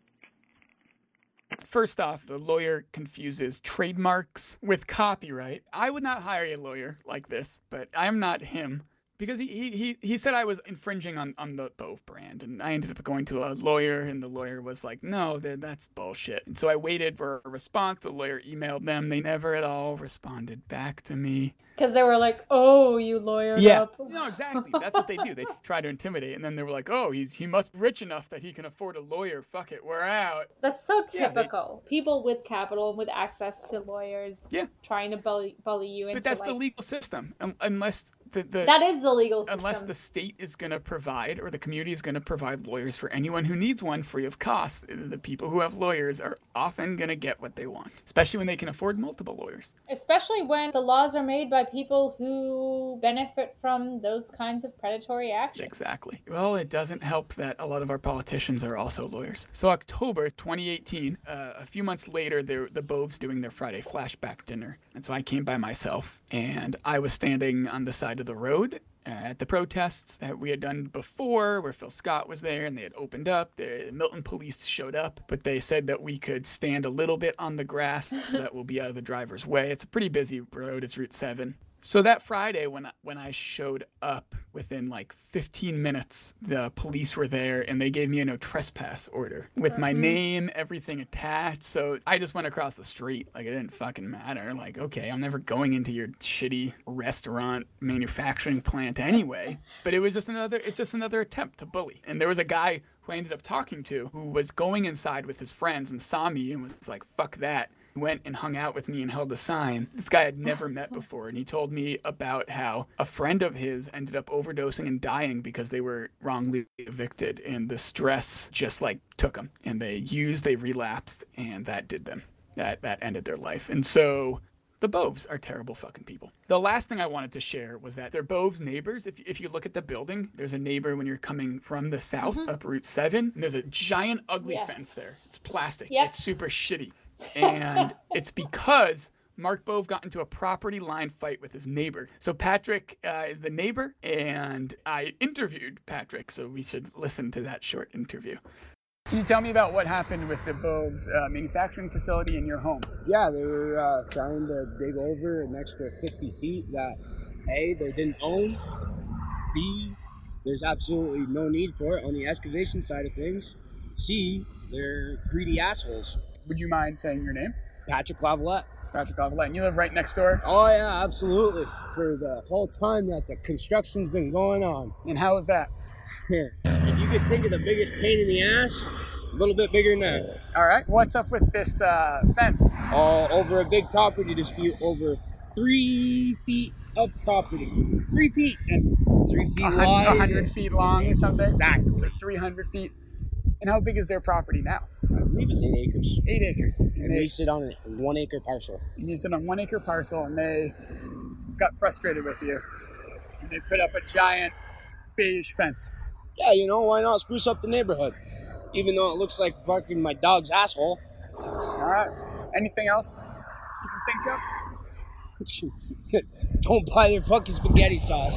First off, the lawyer confuses trademarks with copyright. I would not hire a lawyer like this, but I'm not him. Because he, he, he, he said I was infringing on, on the Bove brand, and I ended up going to a lawyer, and the lawyer was like, no, that's bullshit. And so I waited for a response. The lawyer emailed them. They never at all responded back to me. because they were like, "Oh, you lawyered Yeah. up." No, exactly. That's what they do. They try to intimidate, and then they were like, oh, he's, he must be rich enough that he can afford a lawyer. Fuck it, we're out. That's so Yeah, they- typical. People with capital and with access to lawyers, Yeah. trying to bully bully you into But that's like the legal system, unless the, the that is the legal system. unless the state is going to provide or the community is going to provide lawyers for anyone who needs one free of cost. The people who have lawyers are often going to get what they want, especially when they can afford multiple lawyers. Especially when the laws are made by people who benefit from those kinds of predatory actions. Exactly. Well, it doesn't help that a lot of our politicians are also lawyers. So October 2018, uh, a few months later, the the Boves doing their Friday flashback dinner, and so I came by myself, and I was standing on the side the road uh, at the protests that we had done before, where Phil Scott was there, and they had opened up. The Milton police showed up, but they said that we could stand a little bit on the grass so that we'll be out of the driver's way. It's a pretty busy road. It's Route Seven. So that Friday, when I, when I showed up, within like 15 minutes, the police were there and they gave me a no trespass order with my mm-hmm. name, everything attached. So I just went across the street, like it didn't fucking matter. Like, okay, I'm never going into your shitty restaurant manufacturing plant anyway. But it was just another, it's just another attempt to bully. And there was a guy who I ended up talking to who was going inside with his friends and saw me and was like, "Fuck that." Went and hung out with me and held a sign. This guy I'd never met before, and he told me about how a friend of his ended up overdosing and dying because they were wrongly evicted, and the stress just like took them, and they used, they relapsed, and that did them. That that ended their life, and so. The Boves are terrible fucking people. The last thing I wanted to share was that they're Boves neighbors. If, if you look at the building, there's a neighbor when you're coming from the south mm-hmm. up Route 7, and there's a giant ugly Yes. fence there. It's plastic. Yep. It's super shitty and it's because Mark Bove got into a property line fight with his neighbor. So Patrick uh, is the neighbor, and I interviewed Patrick. So we should listen to that short interview. Can you tell me about what happened with the Boves uh, manufacturing facility in your home? Yeah, they were uh, trying to dig over an extra 50 feet that A, they didn't own, B, there's absolutely no need for it on the excavation side of things. C, they're greedy assholes. Would you mind saying your name? Patrick Lavalette. Patrick Lavalette. And you live right next door. Oh yeah, absolutely. For the whole time that the construction's been going on. And how is that? if you could think of the biggest pain in the ass, a little bit bigger than that. All right. What's up with this uh, fence? Uh, over a big property dispute over three feet of property. Three feet and three feet A hun- wide. a hundred feet long or something? Exactly. 300 feet. And how big is their property now? I believe it's eight acres. Eight acres. And And they, we sit on a one acre parcel. and you sit on one acre parcel and they got frustrated with you. And they put up a giant beige fence. Yeah, you know, why not spruce up the neighborhood? Even though it looks like fucking my dog's asshole. All right. Anything else you can think of? Don't buy their fucking spaghetti sauce.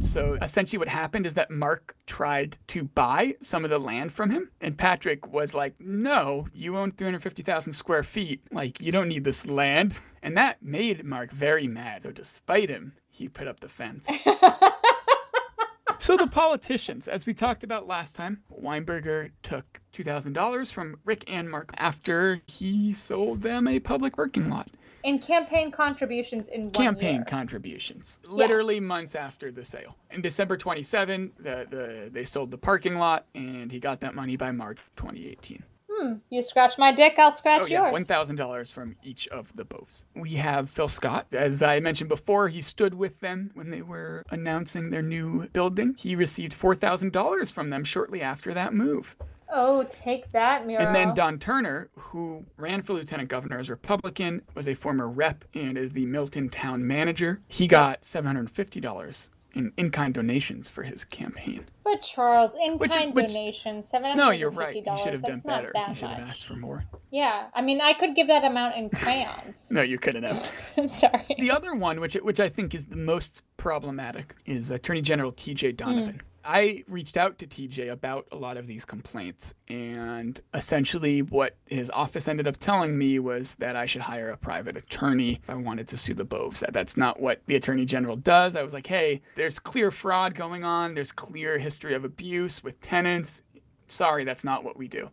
So essentially, what happened is that Mark tried to buy some of the land from him, and Patrick was like, "No, you own 350,000 square feet. Like, you don't need this land." And that made Mark very mad. So, despite him, he put up the fence. so the politicians, as we talked about last time, Weinberger took $2,000 from Rick and Mark after he sold them a public parking lot. In campaign contributions in one campaign contributions literally months after the sale in december 27 the, the they sold the parking lot and he got that money by march 2018 hmm you scratch my dick, I'll scratch Oh yeah, yours. one thousand dollars from each of the Boves. We have Phil Scott, as I mentioned before. He stood with them when they were announcing their new building. He received four thousand dollars from them shortly after that move. Oh, take that, Miro. And then Don Turner, who ran for lieutenant governor as Republican, was a former rep and is the Milton town manager. He got seven hundred and fifty dollars in in-kind donations for his campaign. But Charles, in-kind donations, donation, seven No, hundred you're and right. You should have done better. that You should have asked for more. Yeah, I mean, I could give that amount in crayons. No, you couldn't have. Sorry. The other one, which which I think is the most problematic, is Attorney General T.J. Donovan. Mm. I reached out to TJ about a lot of these complaints, and essentially what his office ended up telling me was that I should hire a private attorney if I wanted to sue the Boves. That that's not what the Attorney General does. I was like, hey, there's clear fraud going on. There's clear history of abuse with tenants. Sorry, that's not what we do.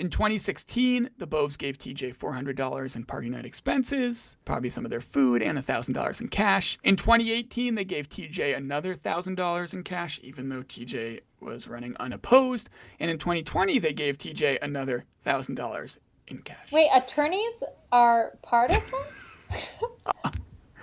In 2016, the Boves gave TJ $400 in party night expenses, probably some of their food, and $1,000 in cash. In 2018, they gave TJ another $1,000 in cash, even though TJ was running unopposed. And in 2020, they gave TJ another $1,000 in cash. Wait, attorneys are partisan?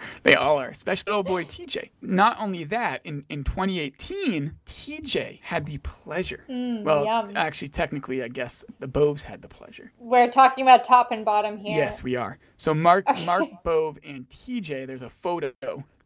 They all are, especially old boy TJ. Not only that, in, in 2018, TJ had the pleasure. Mm, well, yum. actually, technically, I guess the Boves had the pleasure. We're talking about top and bottom here. Yes, we are. So Mark, Mark Bove, and TJ. There's a photo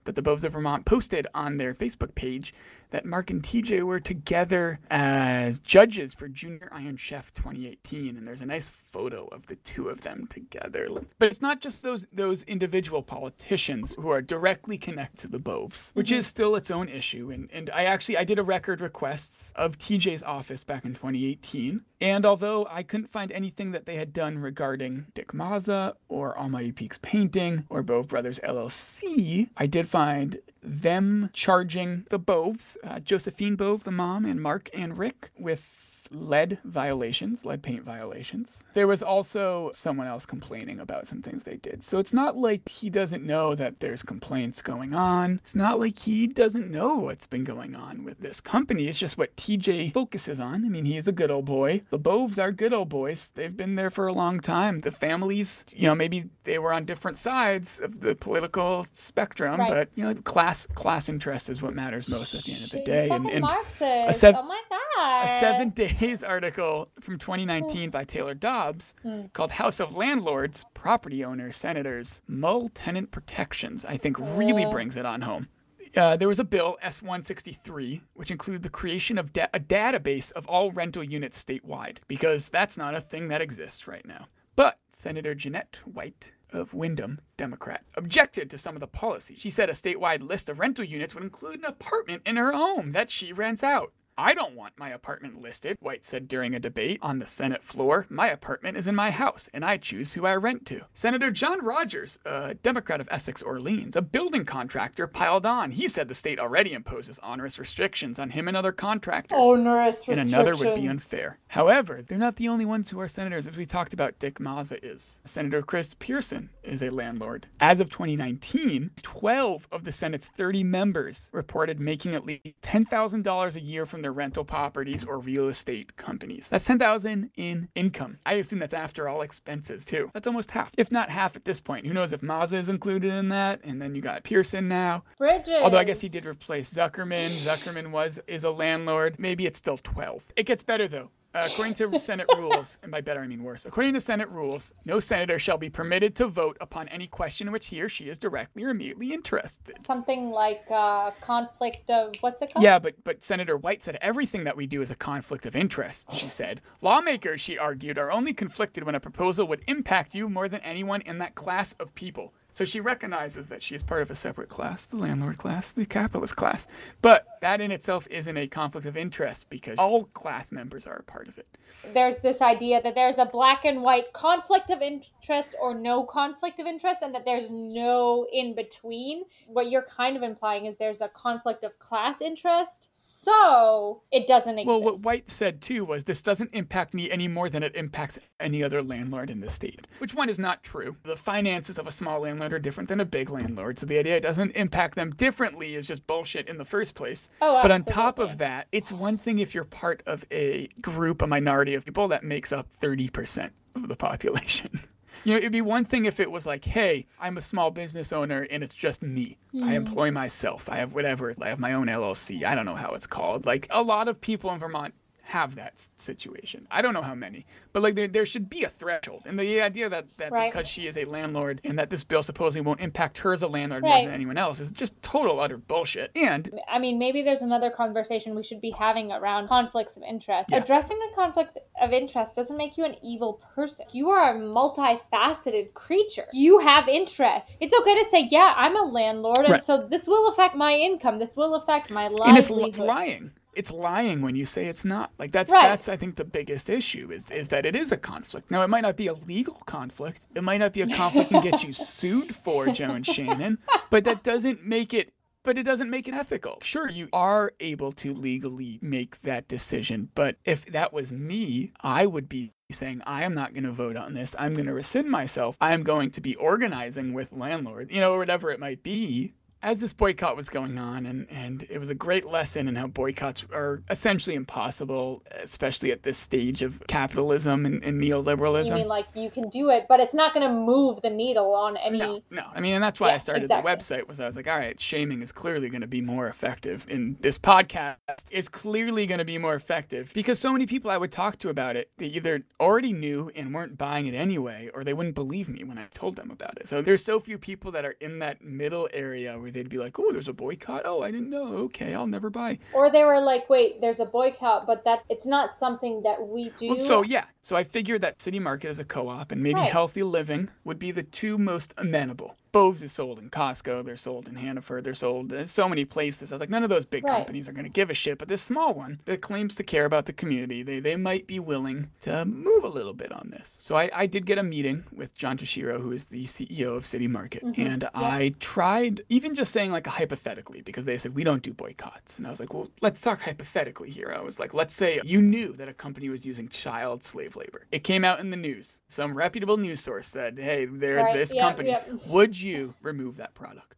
that the Boves of Vermont posted on their Facebook page that Mark and TJ were together as judges for Junior Iron Chef 2018, and there's a nice photo of the two of them together. But it's not just those those individual politicians who are directly connected to the Boves, which mm-hmm. is still its own issue. And and I actually I did a record requests of TJ's office back in 2018, and although I couldn't find anything that they had done regarding Dick Mazza or Almighty Peaks Painting or Bove Brothers LLC, I did find them charging the Boves, uh, Josephine Bove, the mom, and Mark and Rick, with lead violations, lead paint violations. There was also someone else complaining about some things they did. So it's not like he doesn't know that there's complaints going on. It's not like he doesn't know what's been going on with this company. It's just what TJ focuses on. I mean, he's a good old boy. The Boves are good old boys. They've been there for a long time. The families, you know, maybe they were on different sides of the political spectrum, Right. but you know, class class interest is what matters most at the end of the day. And, and Marxist. sev- oh my god. a seven days article from 2019 by Taylor Dobbs called House of Landlords, Property Owners, Senators, Mull Tenant Protections, I think really brings it on home. Uh, there was a bill, S163, which included the creation of da- a database of all rental units statewide, because that's not a thing that exists right now. But Senator Jeanette White of Windham, Democrat, objected to some of the policies. She said a statewide list of rental units would include an apartment in her home that she rents out. I don't want my apartment listed, White said during a debate on the Senate floor. My apartment is in my house, and I choose who I rent to. Senator John Rogers, a Democrat of Essex Orleans, a building contractor, piled on. He said the state already imposes onerous restrictions on him and other contractors. Onerous restrictions. and another would be unfair. However, they're not the only ones who are senators. As we talked about, Dick Mazza is. Senator Chris Pearson is a landlord. As of 2019, 12 of the Senate's 30 members reported making at least $10,000 a year from their rental properties or real estate companies. That's 10,000 in income. I assume that's after all expenses too. That's almost half, if not half at this point. Who knows if Mazza is included in that? And then you got Pearson now. Bridges. Although I guess he did replace Zuckerman. Zuckerman was is a landlord. Maybe it's still 12. It gets better though. Uh, according to Senate rules, and by better I mean worse, according to Senate rules, no senator shall be permitted to vote upon any question in which he or she is directly or immediately interested. Something like uh, conflict of what's it called? Yeah, but but Senator White said everything that we do is a conflict of interest. She said lawmakers, she argued, are only conflicted when a proposal would impact you more than anyone in that class of people. So she recognizes that she is part of a separate class, the landlord class, the capitalist class. But that in itself isn't a conflict of interest because all class members are a part of it. There's this idea that there's a black and white conflict of interest or no conflict of interest, and that there's no in between. What you're kind of implying is there's a conflict of class interest, so it doesn't exist. Well, what White said too was this doesn't impact me any more than it impacts any other landlord in the state, which one is not true. The finances of a small landlord are different than a big landlord, so the idea it doesn't impact them differently is just bullshit in the first place. Oh, absolutely. but on top of that, it's one thing if you're part of a group, a minority of people that makes up 30% of the population. You know, it'd be one thing if it was like, hey, I'm a small business owner and it's just me. I mm. employ myself. I have whatever. I have my own LLC. I don't know how it's called. Like a lot of people in Vermont have that situation. I don't know how many, but like there, there should be a threshold. And the idea that, that Right. because she is a landlord and that this bill supposedly won't impact her as a landlord more than anyone else is just total utter bullshit. And I mean, maybe there's another conversation we should be having around conflicts of interest. Yeah. Addressing a conflict of interest doesn't make you an evil person. You are a multifaceted creature. You have interests. It's okay to say, yeah, I'm a landlord, and Right. so this will affect my income. This will affect my and it's, livelihood. it's lying. It's lying when you say it's not. Like that's Right. that's I think the biggest issue is is that it is a conflict. Now it might not be a legal conflict. It might not be a conflict and get you sued for Joan Shannon, but that doesn't make it but it doesn't make it ethical. Sure, you are able to legally make that decision, but if that was me, I would be saying, I am not going to vote on this. I'm going to rescind myself. I am going to be organizing with landlord, you know, or whatever it might be. As this boycott was going on, and, and it was a great lesson in how boycotts are essentially impossible, especially at this stage of capitalism and, and neoliberalism. You mean like you can do it, but it's not going to move the needle on any. No, no. I mean, and that's why I started exactly. the website. Was I was like, all right, shaming is clearly going to be more effective, and this podcast is clearly going to be more effective because so many people I would talk to about it, they either already knew and weren't buying it anyway, or they wouldn't believe me when I told them about it. So there's so few people that are in that middle area where they'd be like, oh, there's a boycott. Oh, I didn't know. Okay, I'll never buy. Or they were like, wait, there's a boycott, but that it's not something that we do. Well, so yeah, so I figured that City Market as a co-op and maybe Right. Healthy Living would be the two most amenable. Boves is sold in Costco, they're sold in Hannaford, they're sold in so many places. I was like, none of those big Right. companies are going to give a shit, but this small one that claims to care about the community, they, they might be willing to move a little bit on this. So I, I did get a meeting with John Tashiro, who is the CEO of City Market, Mm-hmm. and I tried even just saying like a hypothetically because they said we don't do boycotts, and I was like, well, let's talk hypothetically here. I was like, let's say you knew that a company was using child slave labor. It came out in the news. Some reputable news source said, hey, they're Right, this company. Would you remove that product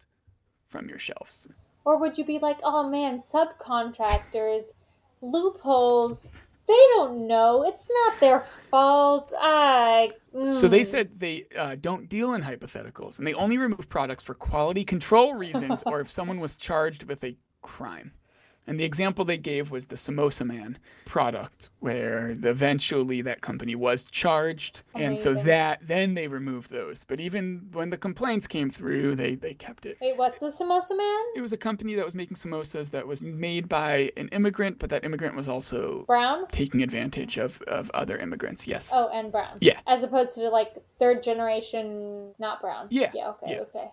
from your shelves? Or would you be like, oh man, subcontractors, loopholes, they don't know. It's not their fault. I. So they mm." said they uh, don't deal in hypotheticals, and they only remove products for quality control reasons or if someone was charged with a crime. And the example they gave was the Samosa Man product, where eventually that company was charged, and so that then they removed those. But even when the complaints came through, they they kept it. Wait, what's the samosa man? It was a company that was making samosas that was made by an immigrant, but that immigrant was also Brown? taking advantage of, of other immigrants. Yes. Oh, and brown. Yeah. As opposed to like third generation, not brown. Yeah, Yeah. Okay. yeah. Okay.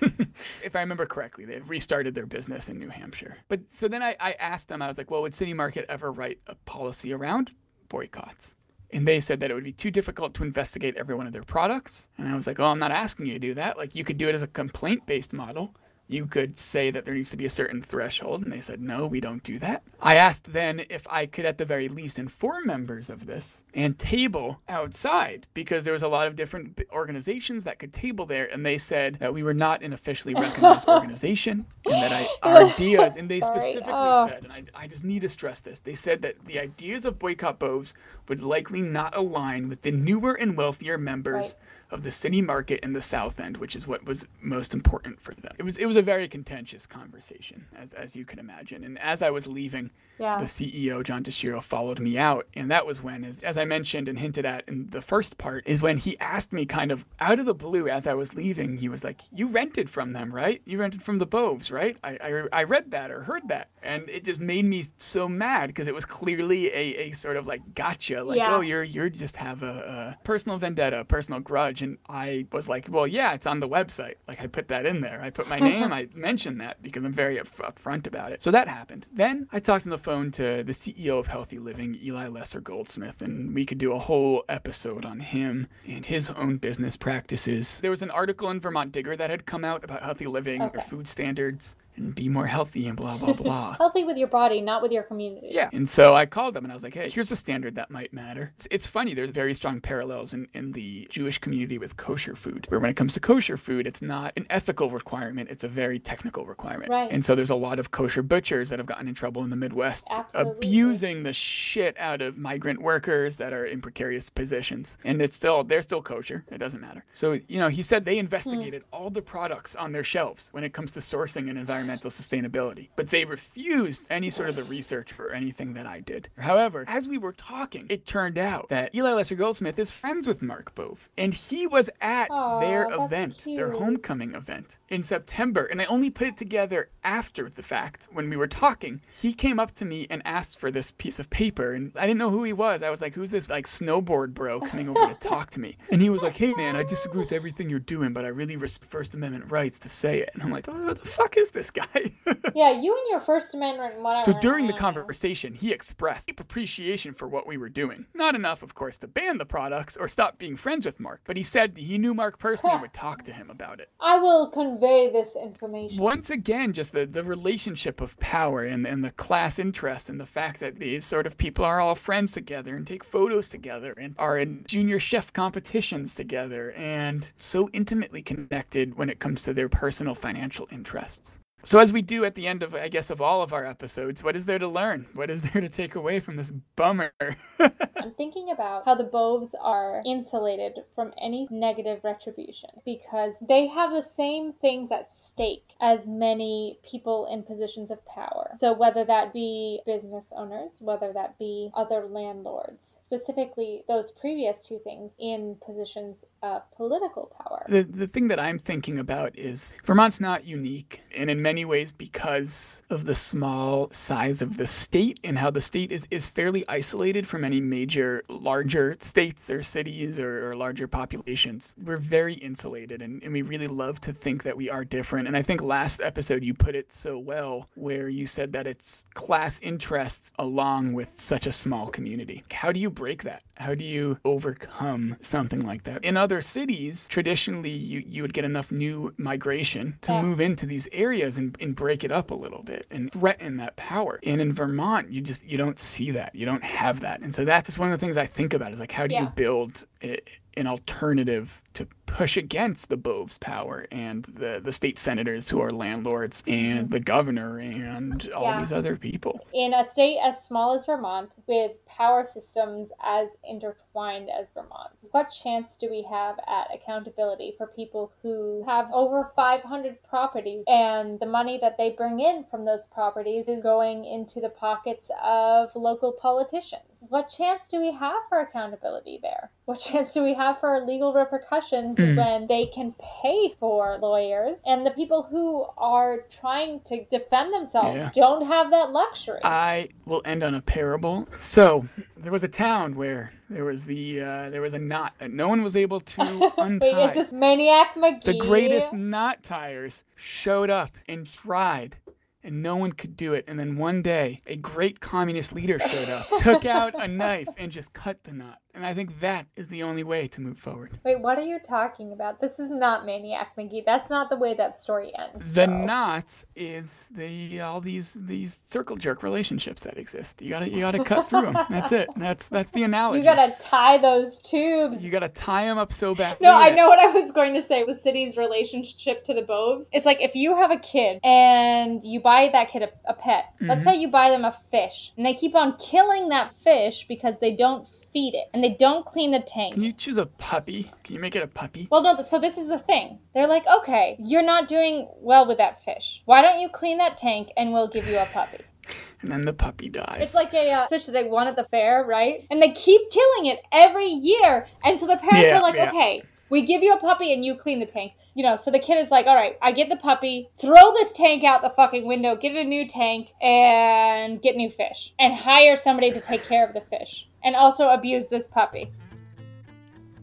If I remember correctly, they restarted their business in New Hampshire. But so then I, I asked them, I was like, well, would City Market ever write a policy around boycotts? And they said that it would be too difficult to investigate every one of their products. And I was like, oh, I'm not asking you to do that. Like, you could do it as a complaint based model you could say that there needs to be a certain threshold, and they said, no, we don't do that. I asked then if I could, at the very least, inform members of this and table outside because there was a lot of different organizations that could table there, and they said that we were not an officially recognized organization and that I, our ideas, and they Sorry. specifically Oh. said, and I, I just need to stress this, they said that the ideas of boycott Boves would likely not align with the newer and wealthier members of the city market in the South End, which is what was most important for them. It was it was a very contentious conversation, as as you can imagine. And as I was leaving, Yeah. the CEO John Tashiro followed me out, and that was when, as, as I mentioned and hinted at in the first part, is when he asked me kind of out of the blue as I was leaving. He was like, "You rented from them, right? You rented from the Boves, right? I I, I read that or heard that, and it just made me so mad because it was clearly a, a sort of like gotcha, like Yeah. oh you're you're just have a, a personal vendetta, a personal grudge, and I was like, well yeah, it's on the website. Like I put that in there. I put my name. I mentioned that because I'm very up, upfront about it. So that happened. Then I talked on the phone to the CEO of Healthy Living, Eli Lesser Goldsmith, and we could do a whole episode on him and his own business practices. There was an article in Vermont Digger that had come out about healthy living or food standards and be more healthy and blah blah blah. Healthy with your body, not with your community. Yeah. And so I called them and I was like, hey, here's a standard that might matter. It's, it's funny, there's very strong parallels in, in the Jewish community with kosher food, where when it comes to kosher food, it's not an ethical requirement, it's a very technical requirement. Right. And so there's a lot of kosher butchers that have gotten in trouble in the Midwest, Absolutely. abusing the shit out of migrant workers that are in precarious positions. And it's still, they're still kosher. It doesn't matter. So, you know, he said they hmm. investigated all the products on their shelves when it comes to sourcing and environmental sustainability, but they refused any sort of the research for anything that I did. However, as we were talking, it turned out that Eli Lesser Goldsmith is friends with Mark Bove, and he was at Aw, their event, their homecoming event in September, and I only put it together after the fact when we were talking. He came up to me and asked for this piece of paper, and I didn't know who he was. I was like, "Who's this like snowboard bro coming over to talk to me?" And he was like, "Hey man, I disagree with everything you're doing, but I really respect First Amendment rights to say it." And I'm like, "Oh, "What the fuck is this guy?" Yeah, you and your First Amendment, whatever. So during the conversation, he expressed deep appreciation for what we were doing. Not enough, of course, to ban the products or stop being friends with Mark, but he said he knew Mark personally and would talk to him about it. I will convey this information. Once again, just the, the relationship of power and, and the class interest and the fact that these sort of people are all friends together and take photos together and are in junior chef competitions together and so intimately connected when it comes to their personal financial interests. So as we do at the end of I guess of all of our episodes, what is there to learn? What is there to take away from this bummer? I'm thinking about how the Boves are insulated from any negative retribution because they have the same things at stake as many people in positions of power. So, whether that be business owners, whether that be other landlords, specifically those previous two things in positions of political power. The the thing that I'm thinking about is Vermont's not unique, and in many ways because of the small size of the state and how the state is, is fairly isolated from any major larger states or cities or, or larger populations. We're very insulated and, and we really love to think that we are different. And I think last episode you put it so well where you said that it's class interests along with such a small community. How do you break that? How do you overcome something like that? In other cities, traditionally you, you would get enough new migration to Yeah. move into these areas and, and break it up a little bit and threaten that power. And in Vermont, you just you don't see that. You don't have that. And so that's just one of the things I think about is like how do you build a, an alternative to push against the Boves power and the, the state senators who are landlords and the governor and all Yeah. these other people. In a state as small as Vermont, with power systems as intertwined as Vermont's, what chance do we have at accountability for people who have over 500 properties and the money that they bring in from those properties is going into the pockets of local politicians? What chance do we have for accountability there? What chance do we have for legal repercussions Mm. when they can pay for lawyers and the people who are trying to defend themselves Yeah. don't have that luxury? I will end on a parable. So there was a town where there was the uh, there was a knot that no one was able to untie. Wait, is this Maniac Magee? the greatest knot tires showed up and tried and no one could do it and then one day a great communist leader showed up took out a knife and just cut the knot and i think that is the only way to move forward Wait, what are you talking about? This is not Maniac Magee. That's not the way that story ends. the Charles. knot is the all these these circle jerk relationships that exist you gotta you gotta cut through them that's it that's that's the analogy You gotta tie those tubes. you gotta tie them up so bad No, I know what I was going to say. The city's relationship to the Boves. It's like if you have a kid and you buy that kid a, a pet. Let's Mm-hmm. say you buy them a fish, and they keep on killing that fish because they don't feed it and they don't clean the tank. can you choose a puppy can you make it a puppy Well, no, so this is the thing. They're like, okay, you're not doing well with that fish. Why don't you clean that tank and we'll give you a puppy? and then the puppy dies It's like a uh, fish that they won at the fair, right? And they keep killing it every year. And so the parents Yeah, are like, yeah. okay, we give you a puppy and you clean the tank. You know, so the kid is like, all right, I get the puppy, throw this tank out the fucking window, get a new tank, and get new fish. And hire somebody to take care of the fish. And also abuse this puppy.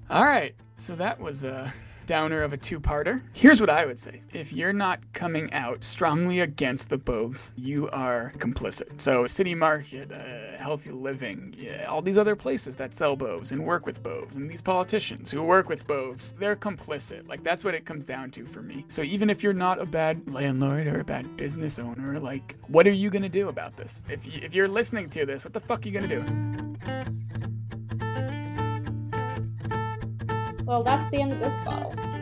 All right, so that was a downer of a two-parter. Here's what I would say: if you're not coming out strongly against the Boves, you are complicit. So, City Market, uh, Healthy Living, yeah, all these other places that sell Boves and work with Boves, and these politicians who work with Boves, they're complicit. Like that's what it comes down to for me. So even if you're not a bad landlord or a bad business owner, like what are you gonna do about this? If you, if you're listening to this, what the fuck are you gonna do? Well, that's the end of this bottle.